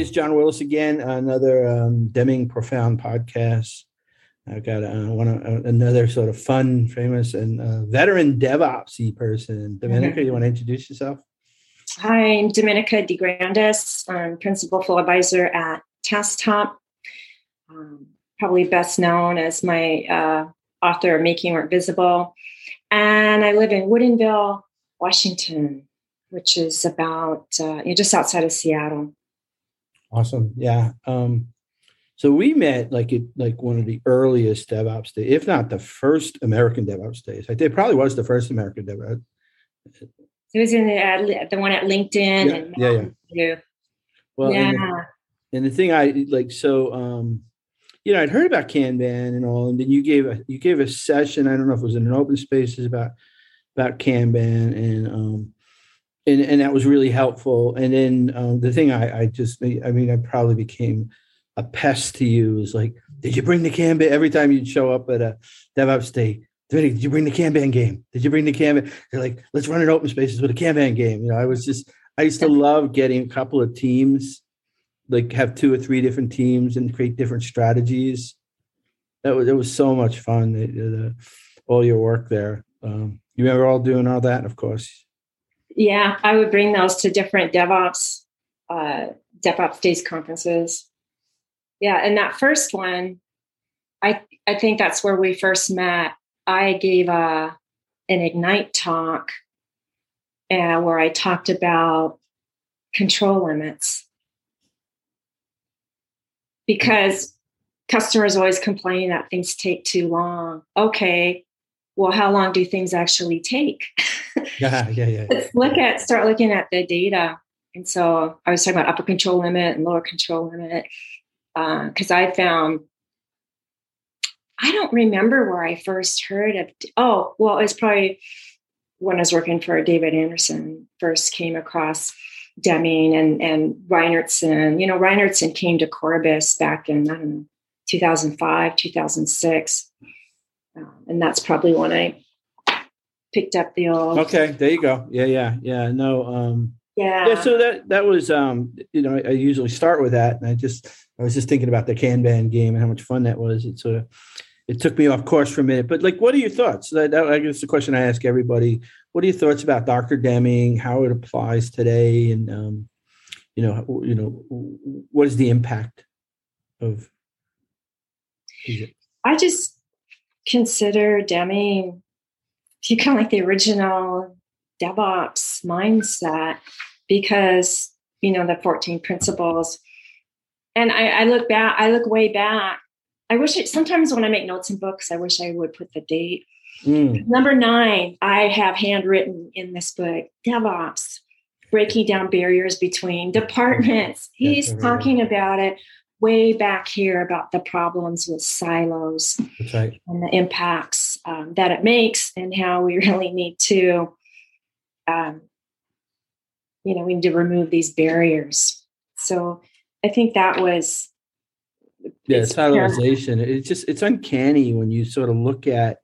it's John Willis again. Another um, Deming Profound podcast. I've got uh, one uh, another sort of fun, famous, and uh, veteran DevOpsy person. Dominica, mm-hmm. you want to introduce yourself? Hi, I'm Dominica DeGrandis. I'm principal flow advisor at TaskTop. Um, probably best known as my uh, author of Making Work Visible. And I live in Woodinville, Washington, which is about uh, just outside of Seattle. Awesome. Yeah. Um, so we met like it like one of the earliest DevOps days, if not the first American DevOps days. I think it probably was the first American DevOps. It was in the, uh, the one at LinkedIn. Yeah, and yeah, yeah. Well, yeah. And the, and the thing I like, so um, you know, I'd heard about Kanban and all, and then you gave a you gave a session. I don't know if it was in an open spaces about about Kanban, and um, and and that was really helpful. And then um, the thing I, I just, I mean, I probably became a pest to you. Is like, did you bring the Kanban every time you'd show up at a DevOps day? Did you bring the Kanban game? Did you bring the Kanban? They're like, let's run an open spaces with a Kanban game. You know, I was just, I used to love getting a couple of teams, like have two or three different teams and create different strategies. That was, it was so much fun. The, all your work there. Um, you remember all doing all that, of course. Yeah, I would bring those to different DevOps uh, DevOps Days conferences. Yeah, and that first one, I I think that's where we first met. I gave a an Ignite talk, uh, where I talked about control limits because customers always complain that things take too long. Okay, well, how long do things actually take? yeah, yeah, yeah. Let's look at start looking at the data. And so I was talking about upper control limit and lower control limit because uh, I found I don't remember where I first heard of. Oh, well, it's probably when I was working for David Anderson. First came across Deming and and Reinertsen. You know, Reinertsen came to Corbis back in I don't know 2005, 2006 um, and that's probably when I picked up the old. Okay, there you go. Yeah, yeah, yeah. No, um, yeah, yeah. So that that was, um, you know, I usually start with that, and I just I was just thinking about the Kanban game and how much fun that was. It sort of it took me off course for a minute, but like, what are your thoughts? That, that I guess the question I ask everybody: What are your thoughts about Dr. Deming? How it applies today, and um, you know, you know, what is the impact of? I just consider Deming to kind of like the original DevOps mindset because, you know, the 14 principles. And I, I look back, I look way back. I wish it, sometimes when I make notes in books, I wish I would put the date. Mm. Number nine, I have handwritten in this book DevOps, breaking down barriers between departments. He's talking about it way back here about the problems with silos right. and the impacts um, that it makes and how we really need to um, you know we need to remove these barriers. So i think that was yeah siloization it's just it's uncanny when you sort of look at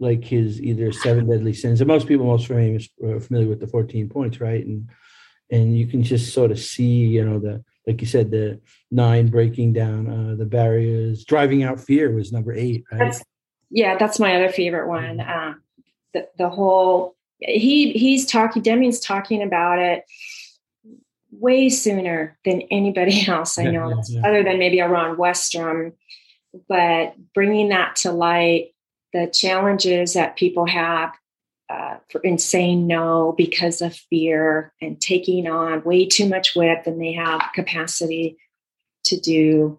like his either seven deadly sins and most people most famous are familiar with the 14 points right? And and you can just sort of see you know the like you said, the nine breaking down uh, the barriers, driving out fear was number eight, right? That's, yeah, that's my other favorite one. Uh, the the whole he he's talking. Deming's talking about it way sooner than anybody else I yeah, know, yeah, yeah. other than maybe a Ron Westrum. But bringing that to light, the challenges that people have uh, for, and saying no because of fear and taking on way too much WIP than they have capacity to do,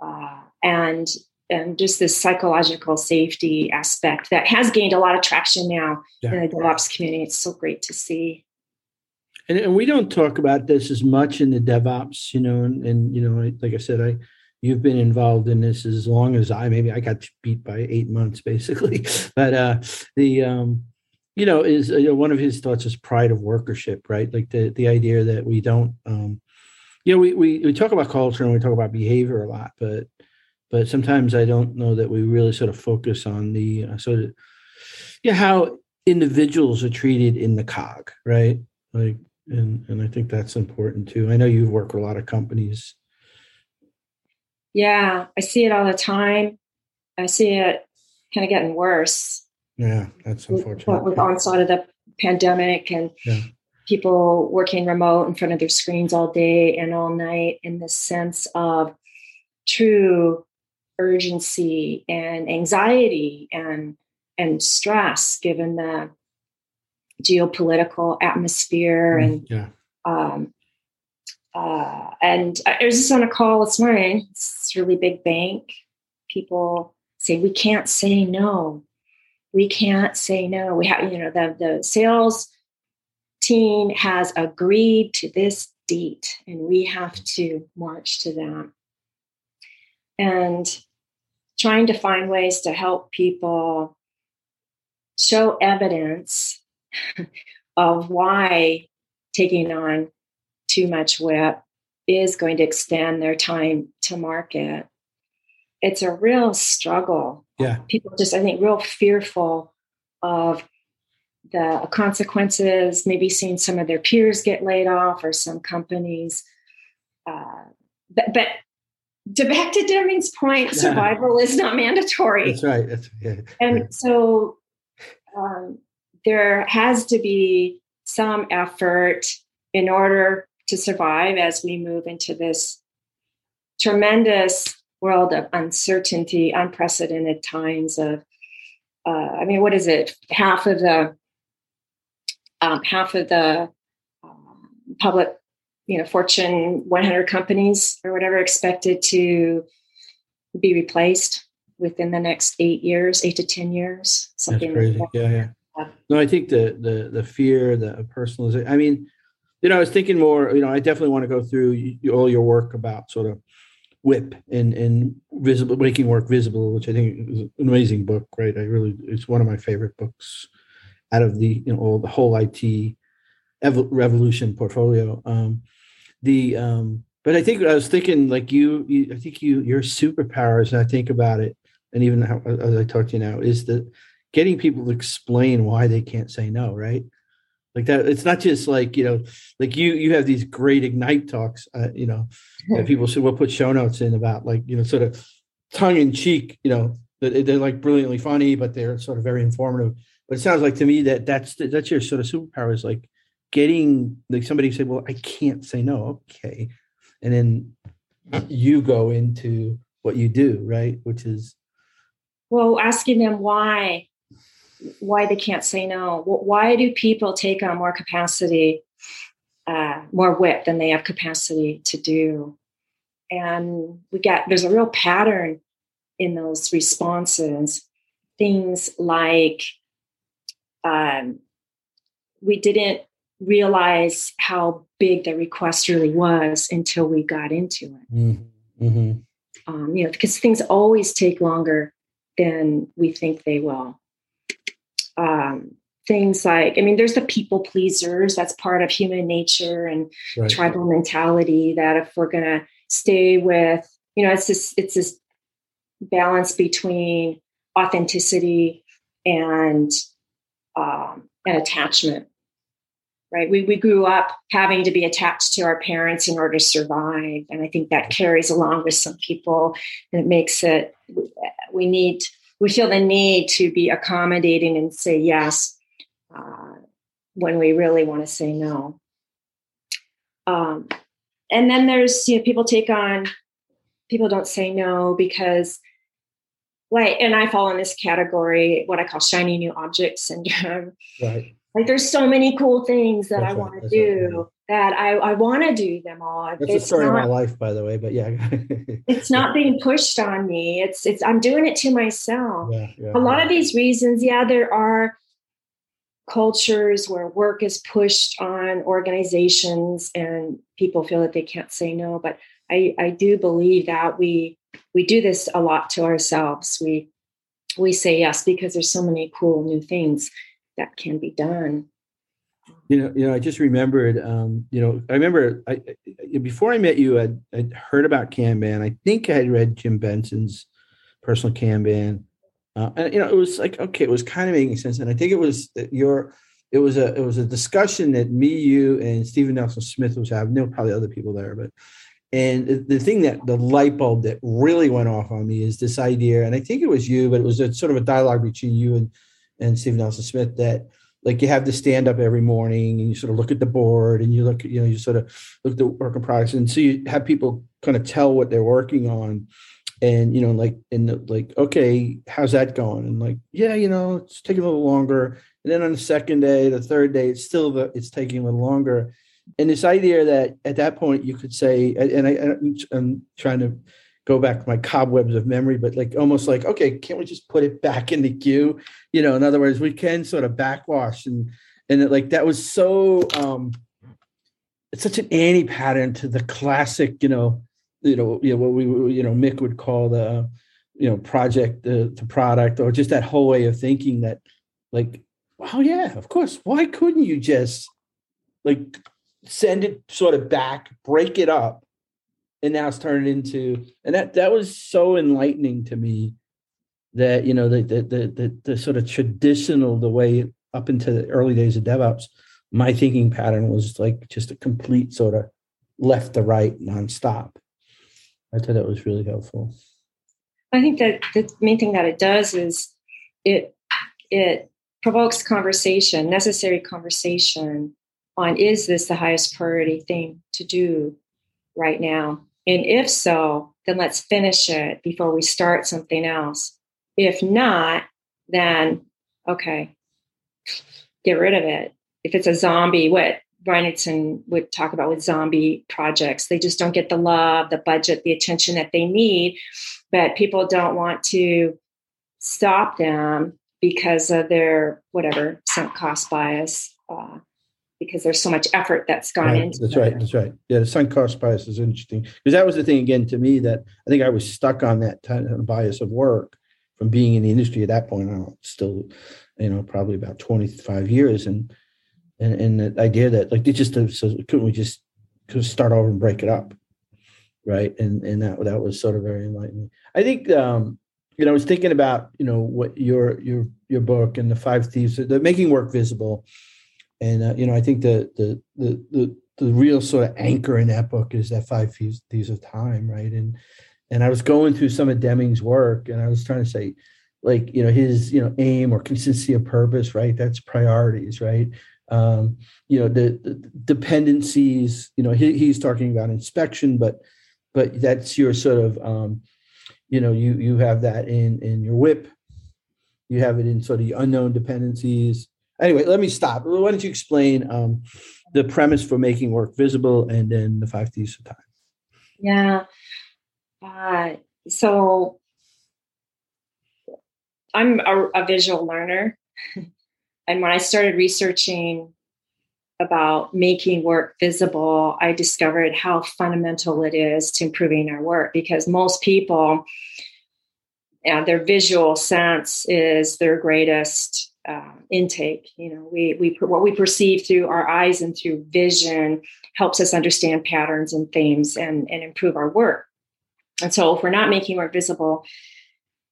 uh, and and just this psychological safety aspect that has gained a lot of traction now yeah. in the DevOps community. It's so great to see. And, and, we don't talk about this as much in the DevOps, you know, and, and you know, like I said, I you've been involved in this as long as I. Maybe I got beat by eight months, basically. But uh, the um, you know, is you know, one of his thoughts is pride of workership, right? Like the the idea that we don't, um, you know, we, we we talk about culture and we talk about behavior a lot, but but sometimes I don't know that we really sort of focus on the uh, sort of yeah how individuals are treated in the cog, right? Like and and I think that's important too. I know you work with a lot of companies. Yeah, I see it all the time. I see it kind of getting worse. Yeah, that's unfortunate. With, with onslaught of the pandemic and yeah. people working remote in front of their screens all day and all night, in the sense of true urgency and anxiety and and stress, given the geopolitical atmosphere mm, and yeah. um, uh, and I was just on a call this morning. It's a really big bank. People say we can't say no. We can't say no. We have, you know, the the sales team has agreed to this date, and we have to march to that. And trying to find ways to help people show evidence of why taking on too much WIP is going to extend their time to market. It's a real struggle. Yeah. People just, I think, real fearful of the consequences, maybe seeing some of their peers get laid off or some companies. Uh, but, but to back to Deming's point, survival is not mandatory. That's right. That's, yeah. And so um, there has to be some effort in order to survive as we move into this tremendous world of uncertainty, unprecedented times of, uh, I mean, what is it? Half of the um, half of the um, public, you know, Fortune 100 companies or whatever expected to be replaced within the next eight years, eight to ten years, something. That's crazy. Like that. Yeah, yeah. No, I think the the the fear, the personalization. I mean, you know, I was thinking more. You know, I definitely want to go through all your work about sort of WIP and and visible making work visible, which I think is an amazing book. Right, I really it's one of my favorite books out of the you know all the whole IT ev- revolution portfolio. Um, the um, but I think I was thinking like you, you I think you your superpowers. And I think about it, and even how, as I talk to you now, is that getting people to explain why they can't say no, right? Like that, it's not just like you know, like you you have these great ignite talks, uh, you know, that people should we'll put show notes in about like you know, sort of tongue in cheek, you know, that they're like brilliantly funny, but they're sort of very informative. But it sounds like to me that that's that's your sort of superpower is like getting like somebody say, well, I can't say no, okay, and then you go into what you do, right? Which is well, asking them why why they can't say no. Why do people take on more capacity, uh, more WIP than they have capacity to do? And we get there's a real pattern in those responses. Things like um, we didn't realize how big the request really was until we got into it. Mm-hmm. mm-hmm. Um, you know, because things always take longer than we think they will um, things like i mean there's the people pleasers that's part of human nature and right. tribal mentality that if we're going to stay with you know it's this it's this balance between authenticity and um, and attachment right we, we grew up having to be attached to our parents in order to survive and i think that carries along with some people and it makes it we need we feel the need to be accommodating and say yes uh, when we really want to say no. Um, and then there's you know people take on people don't say no because like and I fall in this category what I call shiny new object syndrome. Right. Like there's so many cool things that That's I right. want to do. Right that I, I want to do them all. That's it's the story not, of my life, by the way. But yeah, it's not being pushed on me. It's it's I'm doing it to myself. Yeah, yeah, a lot of these reasons, yeah, there are cultures where work is pushed on organizations and people feel that they can't say no. But I I do believe that we we do this a lot to ourselves. We we say yes because there's so many cool new things that can be done. You know, you know, I just remembered. Um, you know, I remember I, before I met you, I'd, I'd, heard about Kanban. I think I had read Jim Benson's personal Kanban, uh, and you know, it was like okay, it was kind of making sense. And I think it was your it was a it was a discussion that me, you, and Stephen Nelson Smith was having. There were probably other people there, but and the thing that the light bulb that really went off on me is this idea, and I think it was you, but it was a, sort of a dialogue between you and and Stephen Nelson Smith that like you have to stand up every morning and you sort of look at the board and you look you know you sort of look at the work in progress. And so you have people kind of tell what they're working on and you know like in the like okay how's that going? And like yeah you know it's taking a little longer. And then on the second day the third day it's still the it's taking a little longer. And this idea that at that point you could say and I, i'm trying to go back my cobwebs of memory but like almost like okay can't we just put it back in the queue? You know in other words we can sort of backwash and and it, like that was so um it's such an anti pattern to the classic you know you know, you know what we you know Mik would call the you know project the, the product or just that whole way of thinking that like oh yeah of course why couldn't you just like send it sort of back break it up and now it's turned into and that that was so enlightening to me that you know the the the, the, the sort of traditional the way up into the early days of DevOps, my thinking pattern was like just a complete sort of left to right nonstop. I thought that was really helpful. I think that the main thing that it does is it it provokes conversation, necessary conversation on is this the highest priority thing to do right now? And if so, then let's finish it before we start something else. If not, then okay, get rid of it. If it's a zombie, what Reinertsen would talk about with zombie projects. They just don't get the love, the budget, the attention that they need, but people don't want to stop them because of their whatever sunk cost bias. Uh, because there's so much effort that's gone right. into that's right that's right. Yeah the sunk cost bias is interesting because that was the thing again to me that i think i was stuck on that bias of work from being in the industry at that point I'm still you know probably about 25 years and and, and the idea that like they just so couldn't we just could start over and break it up right? And and that that was sort of very enlightening. I think um you know i was thinking about you know what your your your book and the five thieves the making work visible and uh, you know i think the, the the the the real sort of anchor in that book is that five thieves, of time right? And and i was going through some of deming's work and i was trying to say like you know his you know aim or consistency of purpose right? That's priorities right? Um, you know the, the, dependencies you know he, he's talking about inspection but but that's your sort of um, you know you you have that in in your WIP. You have it in sort of the unknown dependencies anyway let me stop. Why don't you explain um, the premise for making work visible and then the five thieves of time? Yeah. Uh, so i'm a, a visual learner. And when I started researching about making work visible, I discovered how fundamental it is to improving our work because most people, yeah, their visual sense is their greatest uh, intake. You know, we we what we perceive through our eyes and through vision helps us understand patterns and themes and and improve our work. And so, if we're not making work visible,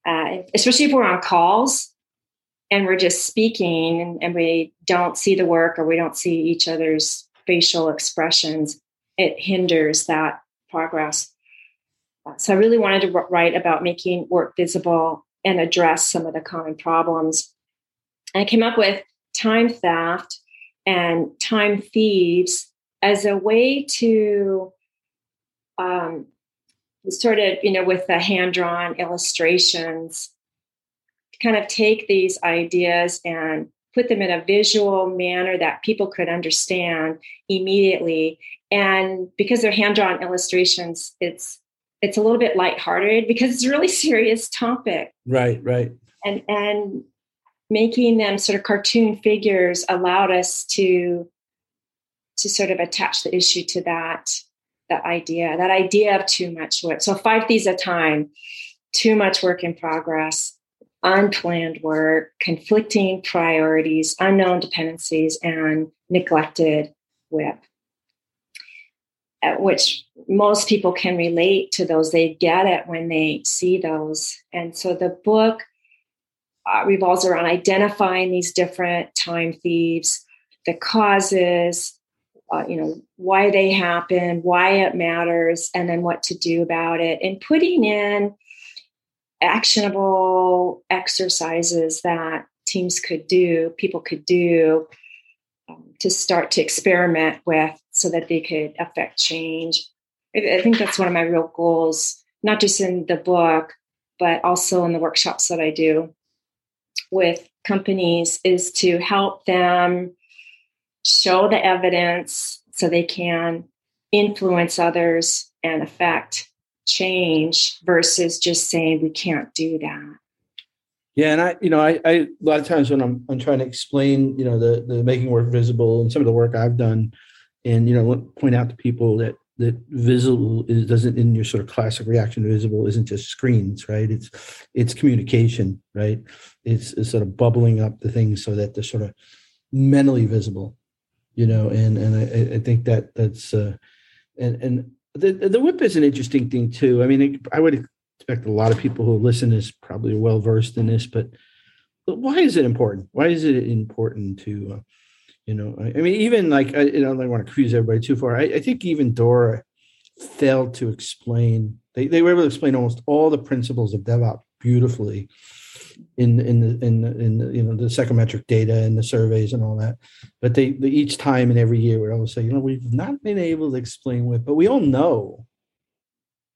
uh, especially if we're on calls, and we're just speaking and, and, we don't see the work or we don't see each other's facial expressions, it hinders that progress. So I really wanted to write about making work visible and address some of the common problems. I came up with time theft and time thieves as a way to um, sort of, you know, with the hand drawn illustrations kind of take these ideas and put them in a visual manner that people could understand immediately. And because they're hand-drawn illustrations it's it's a little bit lighthearted because it's a really serious topic. Right right. And and making them sort of cartoon figures allowed us to to sort of attach the issue to that that idea that idea of too much work. So five at a time. Too much work in progress. Unplanned work, conflicting priorities, unknown dependencies, and neglected WIP. At which most people can relate to those. They get it when they see those. And so the book uh, revolves around identifying these different time thieves, the causes, uh, you know, why they happen, why it matters, and then what to do about it, and putting in actionable exercises that teams could do, people could do um, to start to experiment with so that they could affect change. I, I think that's one of my real goals, not just in the book, but also in the workshops that I do with companies, is to help them show the evidence so they can influence others and affect change versus just saying we can't do that. Yeah, and I, you know, I, I a lot of times when I'm I'm trying to explain, you know, the the making work visible and some of the work I've done, and you know, point out to people that that visible is doesn't in your sort of classic reaction visible isn't just screens, right? It's it's communication, right? It's, it's sort of bubbling up the things so that they're sort of mentally visible, you know, and and I, I think that that's uh, and and the the WIP is an interesting thing too. I mean, I would expect a lot of people who listen is probably well versed in this, but, but why is it important? Why is it important to, uh, you know, I, I, mean, even like I, I don't want to confuse everybody too far. I, I, think even Dora failed to explain. They, they were able to explain almost all the principles of DevOps beautifully in in the in the, in the, you know the psychometric data and the surveys and all that. But they, they each time and every year would always say, you know, we've not been able to explain what, but we all know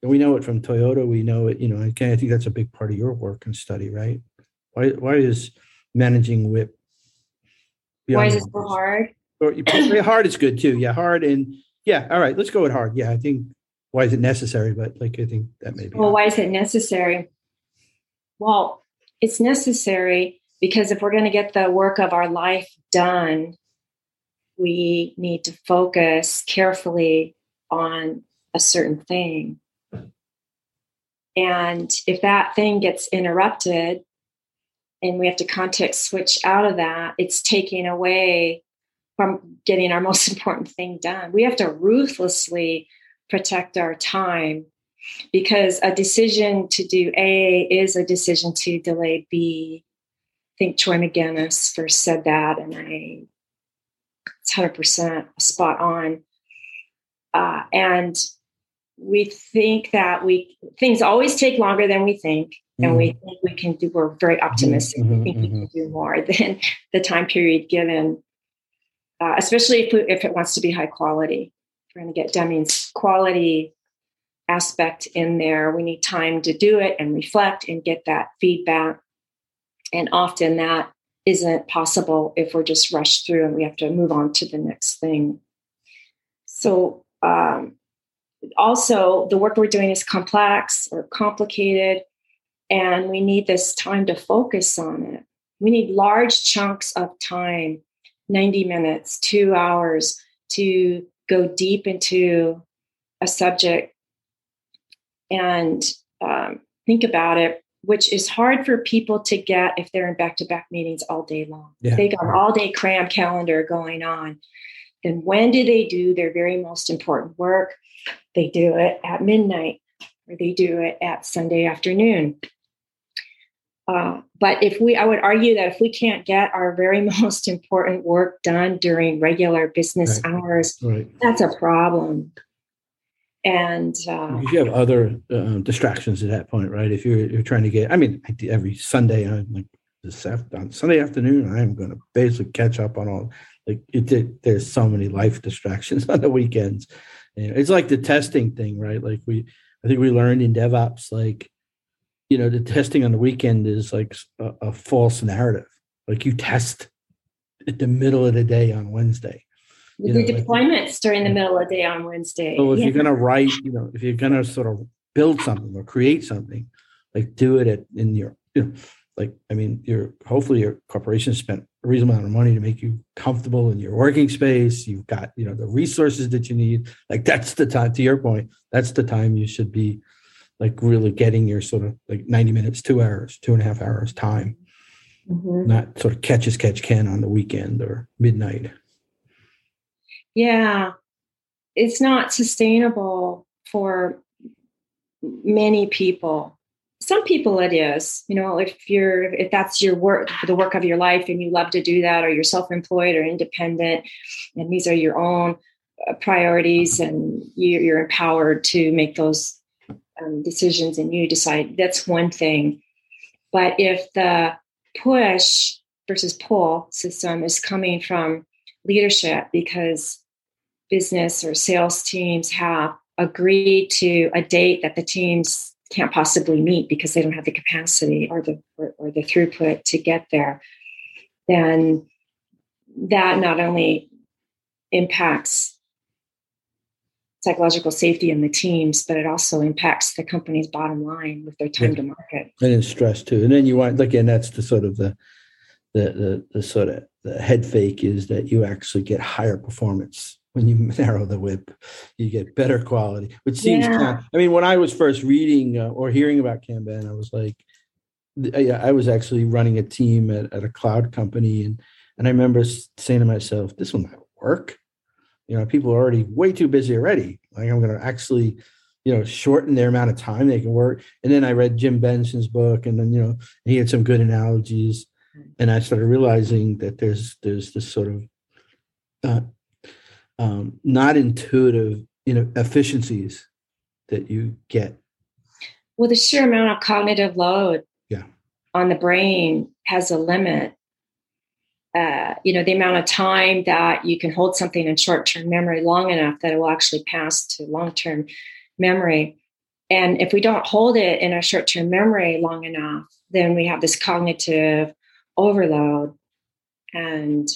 we know it from Toyota. We know it. You know, again, I think that's a big part of your work and study, right? Why why is managing WIP? Why is it so hard? Or hard is good too. Yeah, hard and yeah. All right, let's go with hard. Yeah, I think why is it necessary? But like I think that may be. Well, hard. why is it necessary? Well, it's necessary because if we're going to get the work of our life done, we need to focus carefully on a certain thing. And if that thing gets interrupted and we have to context switch out of that, it's taking away from getting our most important thing done. We have to ruthlessly protect our time because a decision to do A is a decision to delay B. I think Troy Magennis first said that, and I it's 100% spot on. Uh, and we think that we things always take longer than we think and we mm-hmm. think we can do we're very mm-hmm. optimistic mm-hmm, we think mm-hmm. we can do more than the time period given uh, especially if, if it wants to be high quality we're going to get deming's quality aspect in there. We need time to do it and reflect and get that feedback. And often that isn't possible if we're just rushed through and we have to move on to the next thing. So um, also the work we're doing is complex or complicated and we need this time to focus on it. We need large chunks of time 90 minutes two hours to go deep into a subject and um, think about it which is hard for people to get if they're in back-to-back meetings all day long yeah. they got all day cram calendar going on then when do they do their very most important work they do it at midnight or they do it at Sunday afternoon. Uh, but if we, I would argue that if we can't get our very most important work done during regular business right. hours, right. that's a problem. And uh, you have other uh, distractions at that point, right? If you're you're trying to get, I mean, every Sunday, I'm like this on Sunday afternoon, I'm going to basically catch up on all. Like it, there's so many life distractions on the weekends it's like the testing thing, right? Like we, I think we learned in DevOps, like, you know, the testing on the weekend is like a, a false narrative. Like you test at the middle of the day on Wednesday. You know, deployments like, during the middle of the day on Wednesday. So if yeah. you're going to write, you know, if you're going to sort of build something or create something, like do it at in your, you know, like I mean, your hopefully your corporation spent a reasonable amount of money to make you comfortable in your working space. You've got you know the resources that you need. Like that's the time. To your point, that's the time you should be like really getting your sort of like ninety minutes, two hours, two and a half hours time. Mm-hmm. Not sort of catch as catch can on the weekend or midnight. Yeah, it's not sustainable for many people. Some people it is you know if you're if that's your work the work of your life and you love to do that or you're self-employed or independent and these are your own uh, priorities and you, are empowered to make those um, decisions and you decide that's one thing. But if the push versus pull system is coming from leadership because business or sales teams have agreed to a date that the teams can't possibly meet because they don't have the capacity or the or, or the throughput to get there then that not only impacts psychological safety in the teams, but it also impacts the company's bottom line with their time to market. And it's stress too. And then you want again, that's the sort of the the the, the sort of the head fake is that you actually get higher performance when you narrow the WIP, you get better quality, which seems yeah. kind of, I mean, when I was first reading uh, or hearing about Kanban, I was like, I was actually running a team at, at a cloud company. And, and I remember saying to myself, this will not work. You know, people are already way too busy already. Like I'm going to actually, you know, shorten their amount of time they can work. And then I read Jim Benson's book and then, you know, he had some good analogies. And I started realizing that there's, there's this sort of, uh, um, not intuitive you know efficiencies that you get. Well the sheer amount of cognitive load yeah. on the brain has a limit. Uh, you know the amount of time that you can hold something in short-term memory long enough that it will actually pass to long-term memory. And if we don't hold it in our short-term memory long enough then we have this cognitive overload. And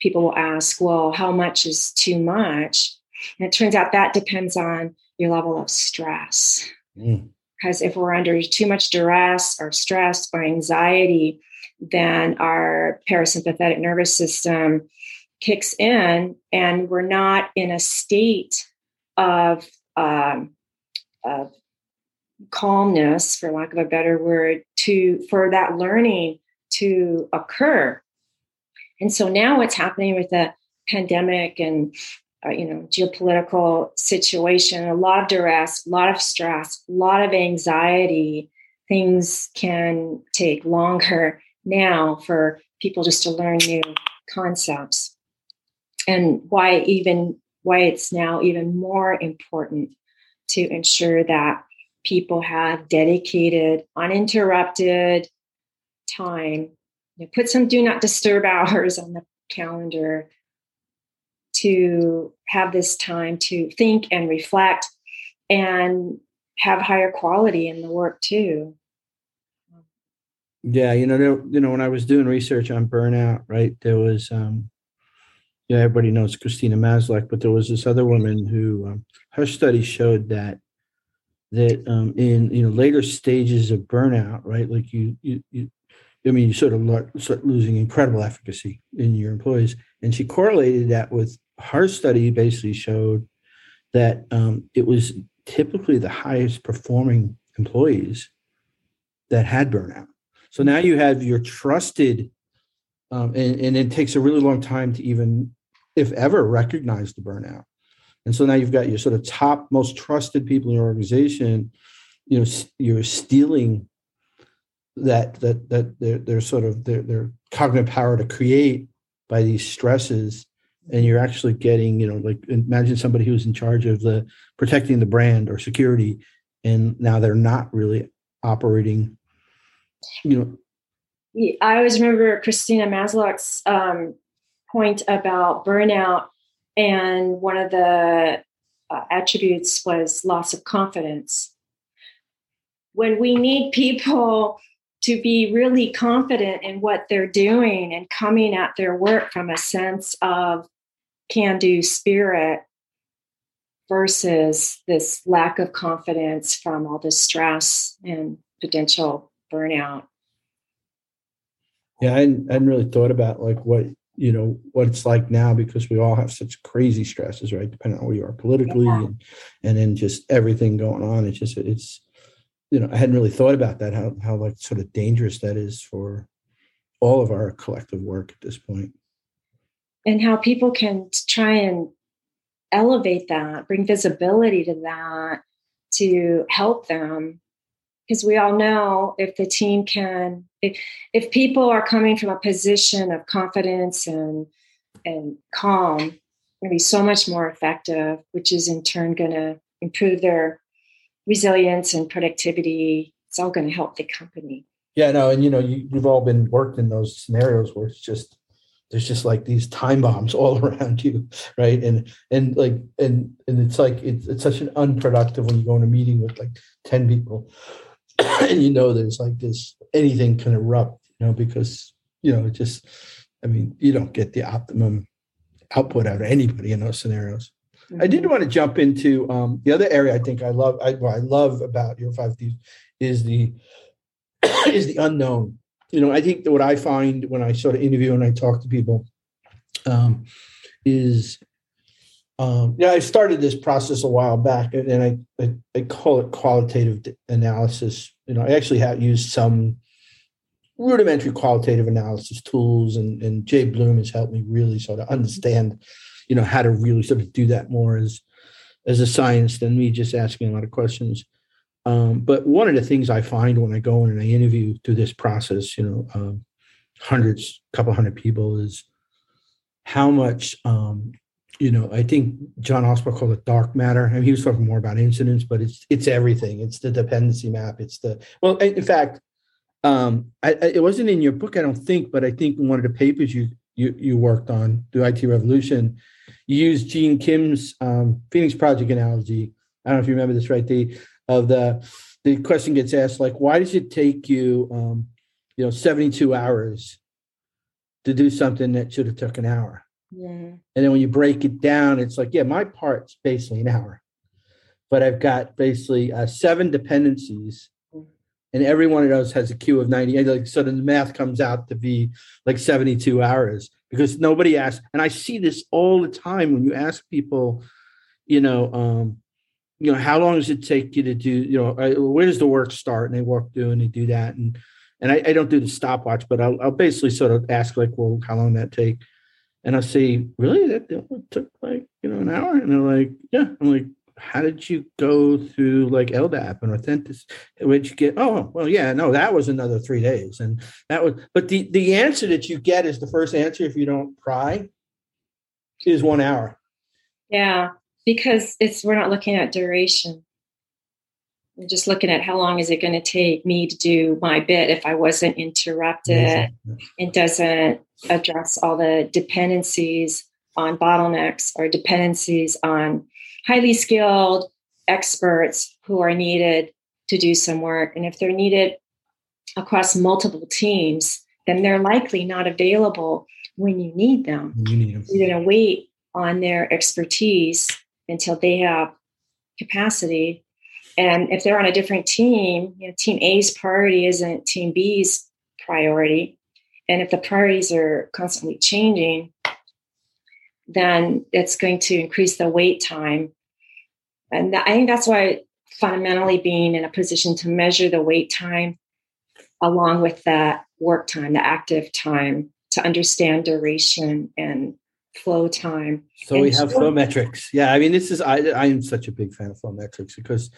people will ask, well, how much is too much? And it turns out that depends on your level of stress. Mm. Because if we're under too much duress or stress or anxiety, then our parasympathetic nervous system kicks in and we're not in a state of, um, of calmness for lack of a better word to for that learning to occur and so now what's happening with the pandemic and uh, you know geopolitical situation, a lot of duress, a lot of stress, a lot of anxiety. Things can take longer now for people just to learn new concepts, and why even why it's now even more important to ensure that people have dedicated, uninterrupted time you put some do not disturb hours on the calendar to have this time to think and reflect and have higher quality in the work too. Yeah, you know, there, you know, when I was doing research on burnout, right, there was, um, yeah, everybody knows Christina Maslach, but there was this other woman who, um, her study showed that that um, in you know later stages of burnout, right, like you you, you I mean, you sort of start losing incredible efficacy in your employees. And she correlated that with her study, basically showed that um, it was typically the highest performing employees that had burnout. So now you have your trusted, um, and, and it takes a really long time to even, if ever, recognize the burnout. And so now you've got your sort of top, most trusted people in your organization. You know, you're stealing that that that they're, they're sort of their their cognitive power to create by these stresses. And you're actually getting you know like imagine somebody who's in charge of the protecting the brand or security and now they're not really operating you know. I always remember christina maslach's um, point about burnout and one of the uh, attributes was loss of confidence. When we need people to be really confident in what they're doing and coming at their work from a sense of can do spirit versus this lack of confidence from all the stress and potential burnout. Yeah, I hadn't, I hadn't really thought about like what you know what it's like now because we all have such crazy stresses, right? Depending on where you are politically yeah. and, and then just everything going on. It's just it's you know, I hadn't really thought about that, how, how like sort of dangerous that is for all of our collective work at this point. And how people can try and elevate that, bring visibility to that to help them because we all know if the team can if, if people are coming from a position of confidence and and calm going to be so much more effective which is in turn going to improve their resilience and productivity it's all going to help the company. Yeah no and you know you, we've all been worked in those scenarios where it's just there's just like these time bombs all around you right? And and like and and it's like it's, it's such an unproductive when you go in a meeting with like 10 people and you know there's like this anything can erupt you know because you know it just i mean you don't get the optimum output out of anybody in those scenarios mm-hmm. i did mm-hmm. want to jump into um, the other area i think i love I, i love about your five thieves is the is the unknown you know i think that what i find when i sort of interview and i talk to people um, is um, yeah, I started this process a while back, and I, I, I call it qualitative analysis. You know, I actually have used some rudimentary qualitative analysis tools, and and Jabe Bloom has helped me really sort of understand, you know, how to really sort of do that more as as a science than me just asking a lot of questions. Um, but one of the things I find when I go in and I interview through this process, you know, um, hundreds, couple hundred people, is how much um, you know, I think John Osborne called it dark matter. I mean, he was talking more about incidents, but it's it's everything. It's the dependency map. It's the well, in fact, um, I, I, it wasn't in your book, I don't think, but I think in one of the papers you you you worked on the IT revolution, you used Gene Kim's um, Phoenix Project analogy. I don't know if you remember this, right? The of the the question gets asked like, why does it take you, um, you know, seventy two hours to do something that should have took an hour? Yeah. And then when you break it down, it's like, yeah, my part's basically an hour, but I've got basically uh, seven dependencies, and every one of those has a queue of 90. Like, so then the math comes out to be like 72 hours because nobody asks. And I see this all the time when you ask people, you know, um, you know, how long does it take you to do, you know, where does the work start? And they walk through and they do that. And and I, I don't do the stopwatch, but I'll, I'll basically sort of ask like, well, how long that take? And I say, really? That took like, you know, an hour? And they're like, yeah. I'm like, how did you go through like LDAP and Authentic? Which you get, oh, well, yeah, no, that was another three days. And that was, but the, the answer that you get is the first answer if you don't pry is one hour. Yeah, because it's, we're not looking at duration. We're just looking at how long is it going to take me to do my bit if I wasn't interrupted. It doesn't address all the dependencies on bottlenecks or dependencies on highly skilled experts who are needed to do some work. And if they're needed across multiple teams, then they're likely not available when you need them. You need them. You're going to wait on their expertise until they have capacity. And if they're on a different team, you know, team A's priority isn't team B's priority. And if the priorities are constantly changing, then it's going to increase the wait time. And I think that's why fundamentally being in a position to measure the wait time along with that work time, the active time, to understand duration and flow time. So and we have flow metrics. Yeah, I mean, this is I I am such a big fan of flow metrics because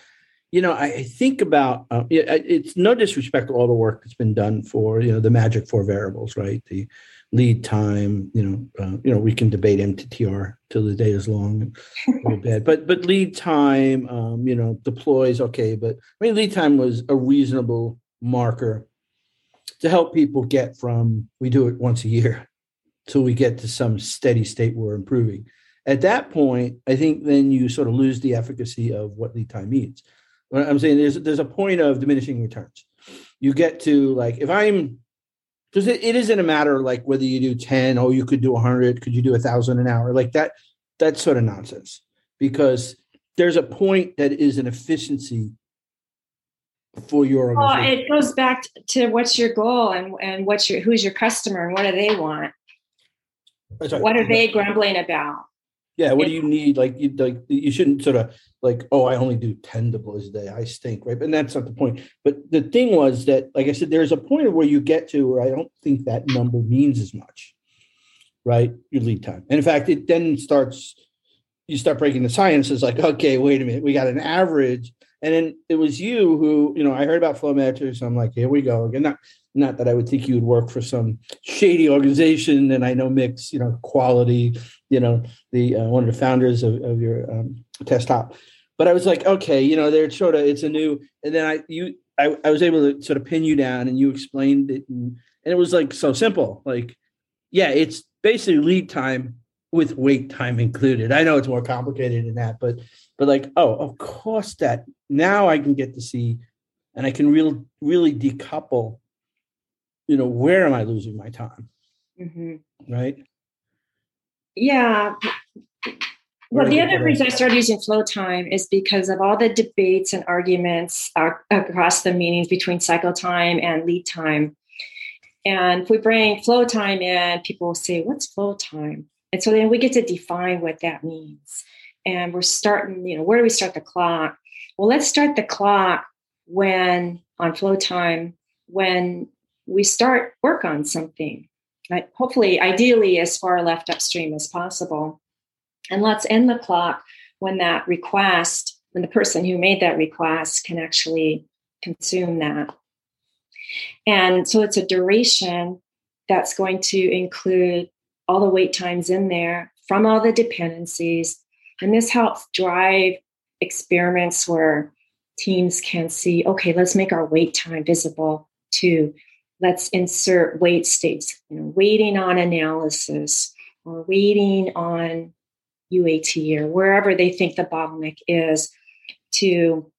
you know, I, think about uh, it's no disrespect to all the work that's been done for you know the magic four variables, right? The lead time, you know, uh, you know, we can debate MTTR till the day is long, bit, but but lead time, um, you know, deploys okay, but I mean, lead time was a reasonable marker to help people get from we do it once a year till we get to some steady state we're improving. At that point, I think then you sort of lose the efficacy of what lead time means I'm saying there's there's a point of diminishing returns. You get to like if I'm because it, it isn't a matter like whether you do 10 or you could do 100 could you do a thousand an hour? Like that that's sort of nonsense. Because there's a point that is an efficiency for your well, it goes back to what's your goal and, and what's your who's your customer and what do they want? What are they grumbling about yeah, what do you need? Like you like you shouldn't sort of like, oh, I only do 10 deploys a day. I stink, right? but that's not the point. But the thing was that, like I said, there's a point where you get to where I don't think that number means as much, right? Your lead time. And in fact, it then starts, you start breaking the science. It's like, okay, wait a minute, we got an average And then it was you who, you know, I heard about flow metrics. I'm like, here we go again. Not, not that I would think you would work for some shady organization. And I know Mix, you know, quality, you know, the uh, one of the founders of, of your um, Tasktop. But I was like, okay, you know, they're sort of it's a new. And then I you I, I was able to sort of pin you down, and you explained it, and, and it was like so simple. Like, yeah, it's basically lead time with wait time included. I know it's more complicated than that, but but like, oh, of course that now I can get to see and I can real really decouple, you know, where am I losing my time? Mm-hmm. Right. Yeah. Well, the other reason I started using flow time is because of all the debates and arguments across the meetings between cycle time and lead time. And if we bring flow time in, people will say, What's flow time? And so then we get to define what that means. And we're starting, you know, where do we start the clock? Well, let's start the clock when on flow time, when we start work on something. Right? Hopefully, ideally, as far left upstream as possible. And let's end the clock when that request, when the person who made that request can actually consume that. And so it's a duration that's going to include all the wait times in there from all the dependencies. And this helps drive experiments where teams can see okay, let's make our wait time visible too. Let's insert wait states, you know, waiting on analysis or waiting on UAT or wherever they think the bottleneck is to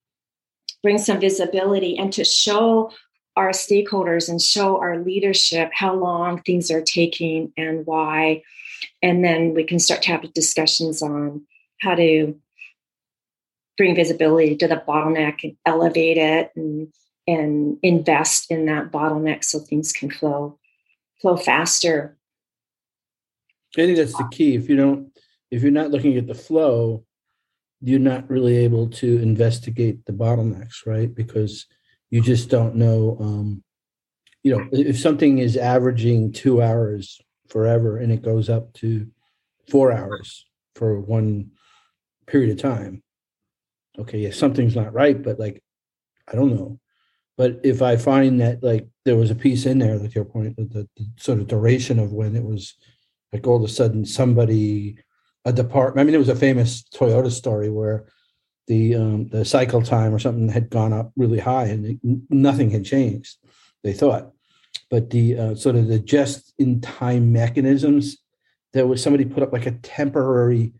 bring some visibility and to show our stakeholders and show our leadership how long things are taking and why. And then we can start to have discussions on how to bring visibility to the bottleneck and elevate it and, and invest in that bottleneck so things can flow flow faster. I think that's the key. If you don't, if you're not looking at the flow, you're not really able to investigate the bottlenecks, right? Because you just don't know um, you know if something is averaging two hours forever and it goes up to four hours for one period of time okay yeah something's not right but like i don't know. But if i find that like there was a piece in there like your point the, the, the sort of duration of when it was like all of a sudden somebody a department i mean it was a famous toyota story where the um, the cycle time or something had gone up really high and it, nothing had changed. They thought, but the uh, sort of the just in time mechanisms, there was somebody put up like a temporary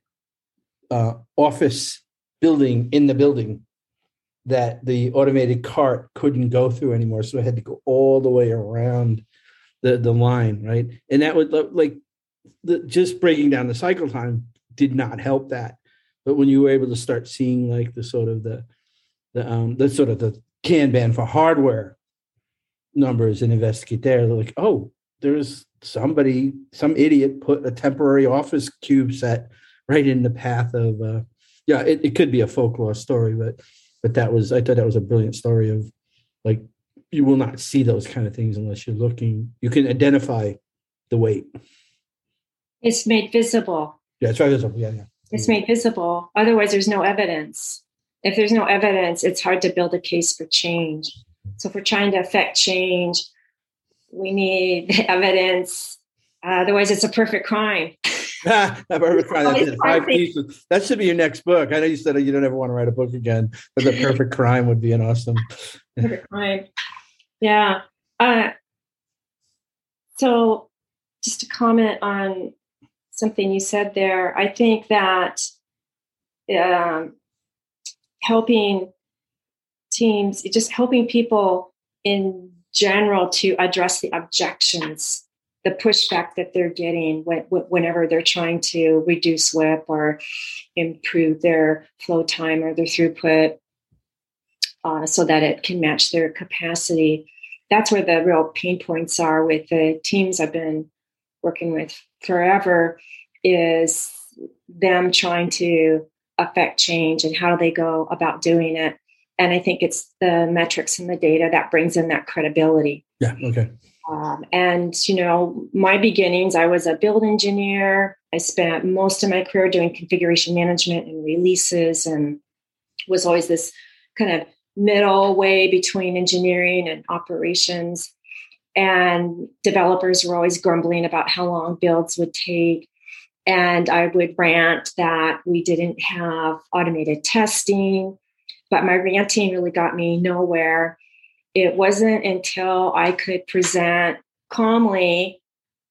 uh, office building in the building that the automated cart couldn't go through anymore, so it had to go all the way around the the line, right? And that would like the, just breaking down the cycle time did not help that but when you were able to start seeing like the sort of the the um the sort of the Kanban for hardware numbers and investigate there, they're like, oh, there's somebody, some idiot put a temporary office cube set right in the path of uh yeah, it, it could be a folklore story, but but that was I thought that was a brilliant story of like you will not see those kind of things unless you're looking. You can identify the wait. It's made visible. Yeah, it's right visible. Yeah, yeah. It's made visible. Otherwise, there's no evidence. If there's no evidence, it's hard to build a case for change. So, if we're trying to affect change, we need evidence. Uh, otherwise, it's a perfect crime. a perfect crime. That's Five thieves. That should be your next book. I know you said you don't ever want to write a book again, but the perfect crime would be an awesome. perfect crime. Yeah. Uh, so, just to comment on something you said there. I think that um, helping teams, just helping people in general to address the objections, the pushback that they're getting whenever they're trying to reduce WIP or improve their flow time or their throughput uh, so that it can match their capacity. That's where the real pain points are with the teams I've been working with forever is them trying to affect change and how they go about doing it. And I think it's the metrics and the data that brings in that credibility. Yeah. Okay. Um, and you know, my beginnings, I was a build engineer. I spent most of my career doing configuration management and releases, and was always this kind of middle way between engineering and operations. And developers were always grumbling about how long builds would take. And I would rant that we didn't have automated testing, but my ranting really got me nowhere. It wasn't until I could present calmly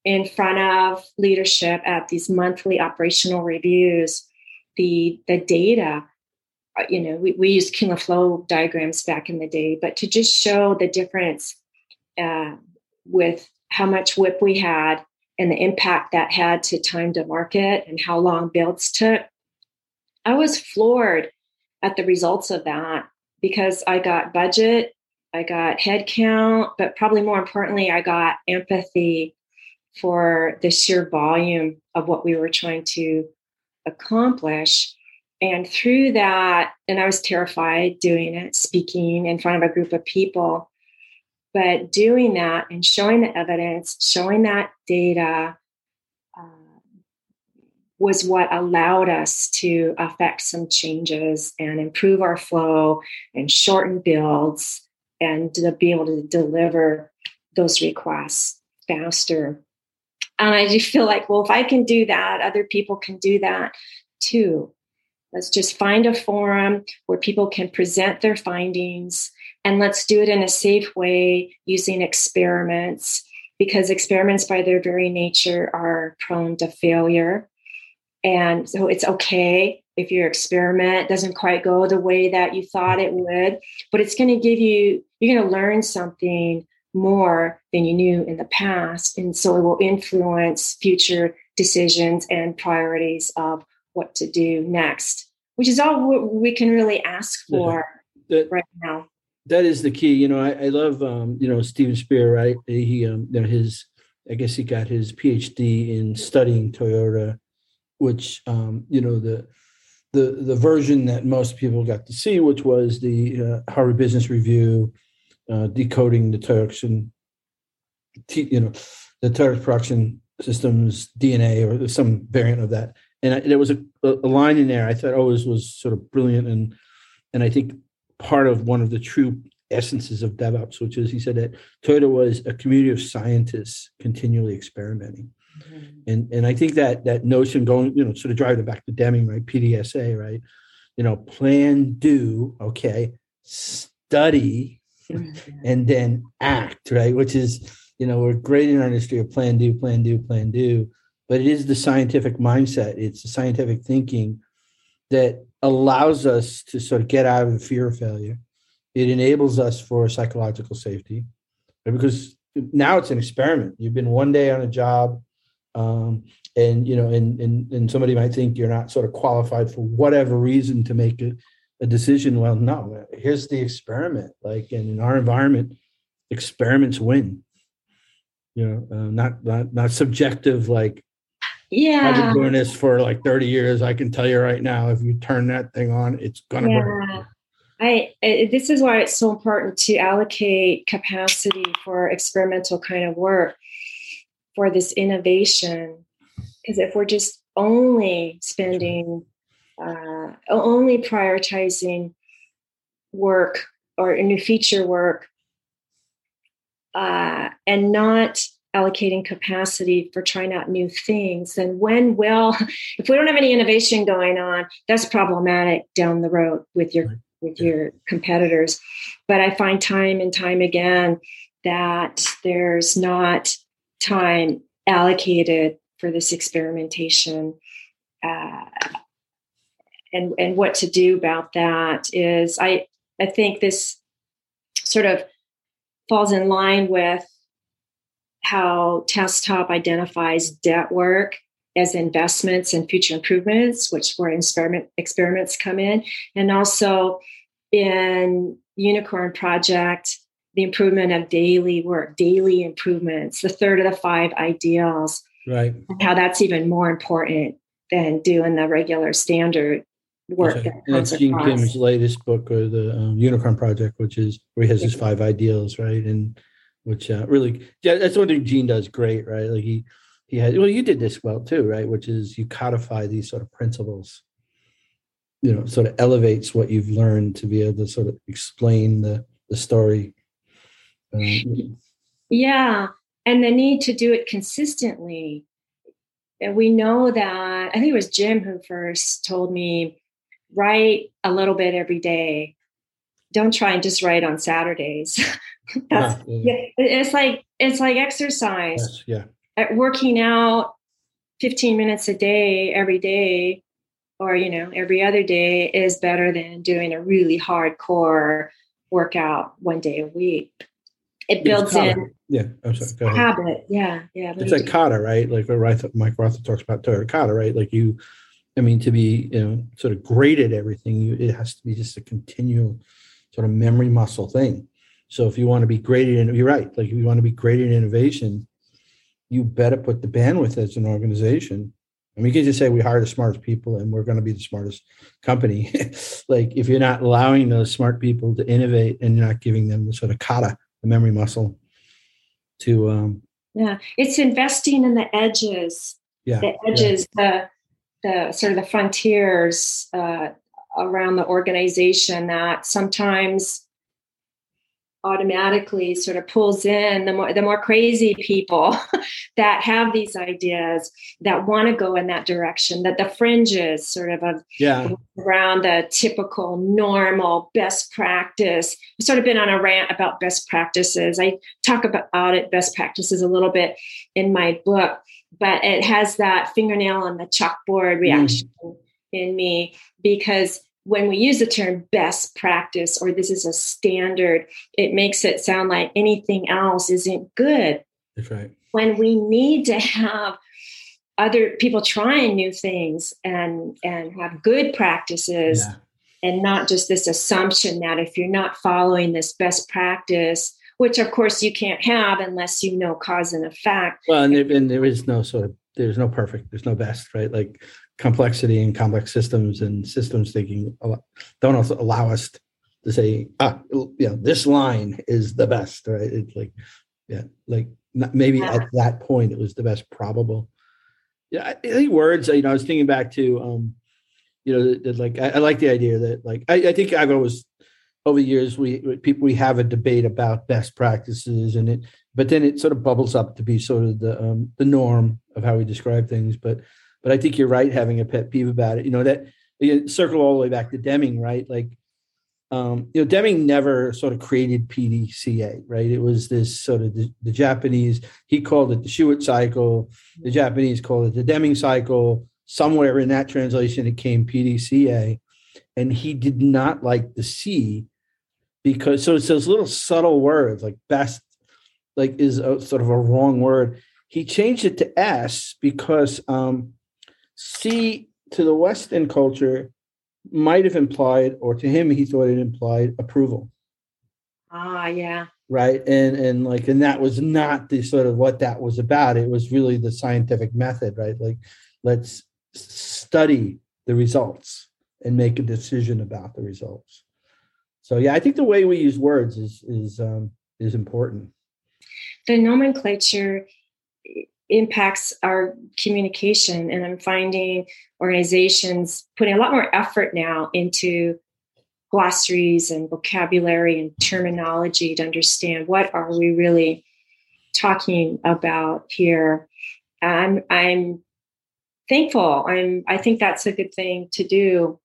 in front of leadership at these monthly operational reviews the the data uh, you know we, we used king of flow diagrams back in the day but to just show the difference uh, with how much WIP we had and the impact that had to time to market and how long builds took i was floored at the results of that because i got budget i got head count but probably more importantly i got empathy for the sheer volume of what we were trying to accomplish. And through that, and I was terrified doing it, speaking in front of a group of people. But doing that and showing the evidence, showing that data uh, was what allowed us to affect some changes and improve our flow and shorten builds and to be able to deliver those requests faster and I just feel like, well, if I can do that, other people can do that too. Let's just find a forum where people can present their findings and let's do it in a safe way using experiments because experiments by their very nature are prone to failure. And so it's okay if your experiment doesn't quite go the way that you thought it would, but it's going to give you, you're going to learn something more than you knew in the past. And so it will influence future decisions and priorities of what to do next, which is all we can really ask for that, right now. That is the key. You know, I, I love, um, you know, Steven Spear, right? He, um, you know, his, I guess he got his PhD in studying Toyota, which, um, you know, the, the, the version that most people got to see, which was the uh, Harvard Business Review, uh, decoding the Turks and you know the Turks production systems DNA or some variant of that. And I, there was a, a, line in there I thought always was sort of brilliant and and I think part of one of the true essences of DevOps, which is he said that Toyota was a community of scientists continually experimenting. Mm-hmm. And and I think that that notion going, you know, sort of driving it back to Deming, right? PDSA, right? You know, plan, do, okay, study, and then act, right? Which is, you know, we're great in our industry of plan, do, plan, do, plan, do, but it is the scientific mindset. It's the scientific thinking that allows us to sort of get out of the fear of failure. It enables us for psychological safety because now it's an experiment. You've been one day on a job, um, and you know, and, and and somebody might think you're not sort of qualified for whatever reason to make it a decision well no here's the experiment like and in our environment experiments win you know uh, not not not subjective like yeah i've been doing this for like 30 years. I can tell you right now if you turn that thing on it's gonna yeah. work I, I this is why it's so important to allocate capacity for experimental kind of work for this innovation. Because if we're just only spending uh, only prioritizing work or new feature work uh, and not allocating capacity for trying out new things. Then when will if we don't have any innovation going on that's problematic down the road with your with your competitors. But i find time and time again that there's not time allocated for this experimentation uh, and and what to do about that is I I think this sort of falls in line with how Tasktop identifies debt work as investments and future improvements, which where experiment experiments come in, and also in Unicorn Project, the improvement of daily work, daily improvements, the third of the five ideals, right? How that's even more important than doing the regular standard work. That's, that that's Gene across. Kim's latest book, or the um, Unicorn Project, which is where he has his five ideals, right? And which uh, really, yeah, that's one thing Gene does great, right? Like he he had, well, you did this well too, right? Which is you codify these sort of principles. you know sort of elevates what you've learned to be able to sort of explain the the story um, yeah and the need to do it consistently and we know that i think it was jim who first told me write a little bit every day don't try and just write on saturdays. That's yeah, yeah. it's like it's like exercise. Yes, yeah. At working out 15 minutes a day every day or you know every other day is better than doing a really hardcore workout one day a week. It builds in yeah I'm sorry, habit. Yeah yeah it's like kata right? Like what mike Rother talks about kata right? Like you i mean to be you know sort of great at everything you it has to be just a continual sort of memory muscle thing so if you want to be great at you're right like if you want to be great at innovation you better put the bandwidth as an organization and we can just say we hire the smartest people and we're going to be the smartest company. like if you're not allowing those smart people to innovate and you're not giving them the sort of kata, the memory muscle to um yeah it's investing in the edges yeah the edges yeah. the the sort of the frontiers uh, around the organization that sometimes automatically sort of pulls in the more the more crazy people that have these ideas that want to go in that direction that the fringes sort of, of yeah around the typical normal best practice i've sort of been on a rant about best practices i talk about it best practices a little bit in my book but it has that fingernail on the chalkboard mm. reaction mm. in me because when we use the term best practice or this is a standard, it makes it sound like anything else isn't good. That's right. When we need to have other people trying new things and and have good practices yeah. and not just this assumption that if you're not following this best practice which of course you can't have unless you know cause and effect well and there, and there is no sort of there's no perfect there's no best right like complexity and complex systems and systems thinking don't also allow us to say ah you know this line is the best right it's like yeah like maybe yeah. at that point it was the best probable yeah i think words you know i was thinking back to um you know that, that like I, I, like the idea that like I, I think i've always over the years we people we have a debate about best practices and it but then it sort of bubbles up to be sort of the um the norm of how we describe things but but I think you're right having a pet peeve about it. You know that you circle all the way back to Deming, right? Like, um, you know, Deming never sort of created PDCA, right? It was this sort of the, the Japanese. He called it the Shewhart cycle. The Japanese called it the Deming cycle. Somewhere in that translation, it came PDCA, and he did not like the C because so it's those little subtle words like best, like is a, sort of a wrong word. He changed it to S because um, C to the Western culture might have implied, or to him, he thought it implied approval. Ah, yeah. Right. And and like and that was not the sort of what that was about. It was really the scientific method, right? Like let's study the results and make a decision about the results. So yeah, I think the way we use words is is um, is important. The nomenclature impacts our communication. And I'm finding organizations putting a lot more effort now into glossaries and vocabulary and terminology to understand what are we really talking about here. I'm I'm thankful. I'm I think that's a good thing to do.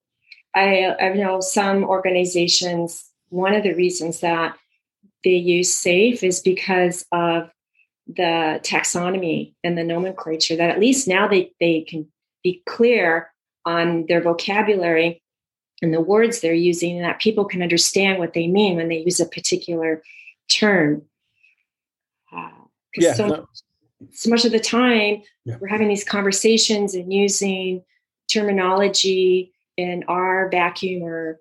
I I know some organizations. One of the reasons that they use SAFe is because of the taxonomy and the nomenclature that at least now they, they can be clear on their vocabulary and the words they're using and that people can understand what they mean when they use a particular term uh, yeah, so, no. so much of the time yeah. we're having these conversations and using terminology in our vacuum or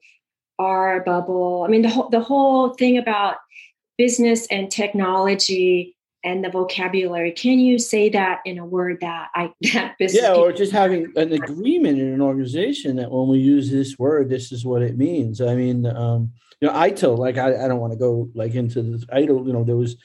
our bubble i mean the whole the whole thing about business and technology and the vocabulary. Can you say that in a word that I that business? Yeah, or just having an agreement in an organization that when we use this word, this is what it means. I mean, um, you know, ITIL, like I, I don't want to go like into this ITIL, you know, there was,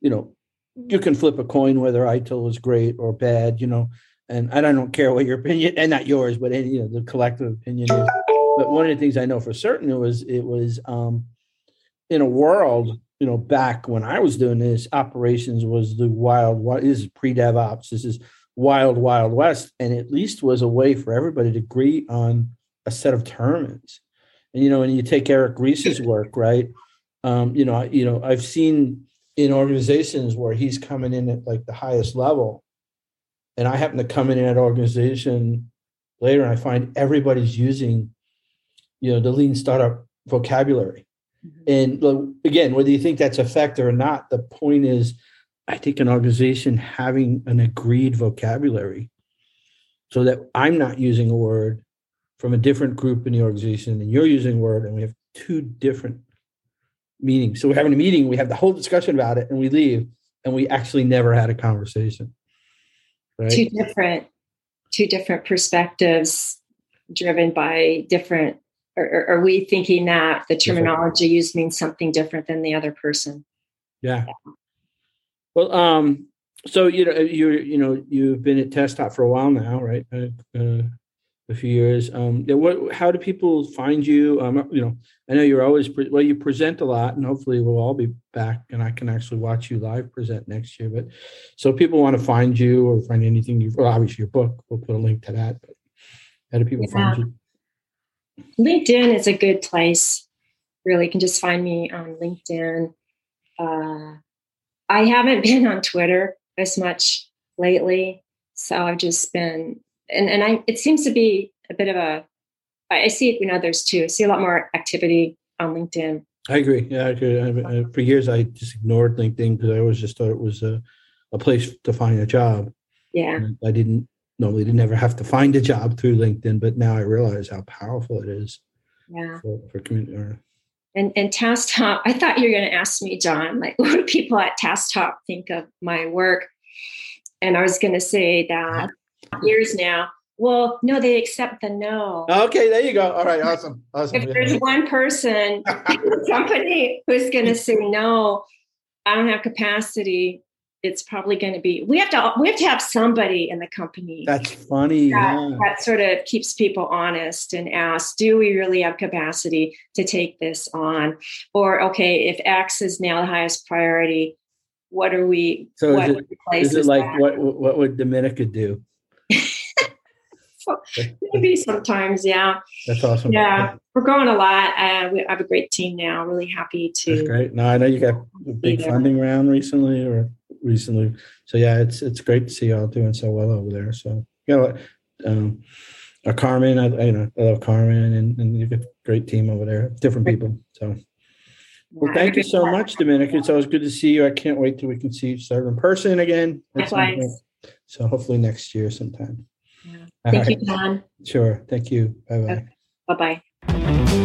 you know, you can flip a coin whether ITIL is great or bad, you know, and I don't care what your opinion and not yours, but any, you know, the collective opinion is. but one of the things I know for certain it was it was um, in a world you know back when I was doing this operations was the wild what is pre DevOps this is wild wild west and at least was a way for everybody to agree on a set of terms and you know when you take Eric Ries's work right um, you know you know I've seen in organizations where he's coming in at like the highest level and I happen to come in at organization later and I find everybody's using, you know, the lean startup vocabulary. Mm-hmm. And again, whether you think that's effective or not, the point is, I think an organization having an agreed vocabulary so that I'm not using a word from a different group in the organization and you're using a word and we have two different meanings. So we're having a meeting, we have the whole discussion about it and we leave and we actually never had a conversation. Right? Two different two different perspectives driven by different or are we thinking that the terminology used means something different than the other person yeah well um so you know you you know you've been at Tasktop for a while now right uh, uh, a few years. Um, what, how do people find you? Um, you know, I know you're always pre- well. You present a lot, and hopefully we'll all be back, and I can actually watch you live present next year. But so people want to find you or find anything you. Well, obviously your book. We'll put a link to that. But how do people yeah. find you? LinkedIn is a good place. Really, you can just find me on LinkedIn. Uh, I haven't been on Twitter as much lately, so I've just been and and I it seems to be a bit of a I see it in others too. I see a lot more activity on LinkedIn. I agree. Yeah, I agree. I, I, for years, I just ignored LinkedIn because I always just thought it was a, a place to find a job. Yeah. And I didn't normally didn't ever have to find a job through LinkedIn, but now I realize how powerful it is. Yeah. For, for community. Or, and and Tasktop, I thought you were going to ask me, John, like what do people at Tasktop think of my work? And I was going to say that uh-huh. years now. Well, no, they accept the no. Okay, there you go. All right, awesome. Awesome. If there's one person company who's going to say no, I don't have capacity, it's probably going to be we have to we have to have somebody in the company. That's funny. That, yeah. that sort of keeps people honest and asks do we really have capacity to take this on? Or okay, if X is now the highest priority, what are we? So is it, is it like that? what what would Dominica do? maybe sometimes, yeah. That's awesome. Yeah, we're growing a lot. Uh, we have a great team now. Really happy to. That's great. now I know you got a big funding round recently, or recently. So yeah, it's it's great to see y'all doing so well over there. So you know, um, uh, Carmen, I, you know, I love Carmen, and, and you got a great team over there, different people. So. Well, thank you so much, Dominica. It's always good to see you. I can't wait till we can see each other in person again. So hopefully next year sometime. Yeah. Thank right. you, John. Sure. Thank you. Bye bye. Bye bye.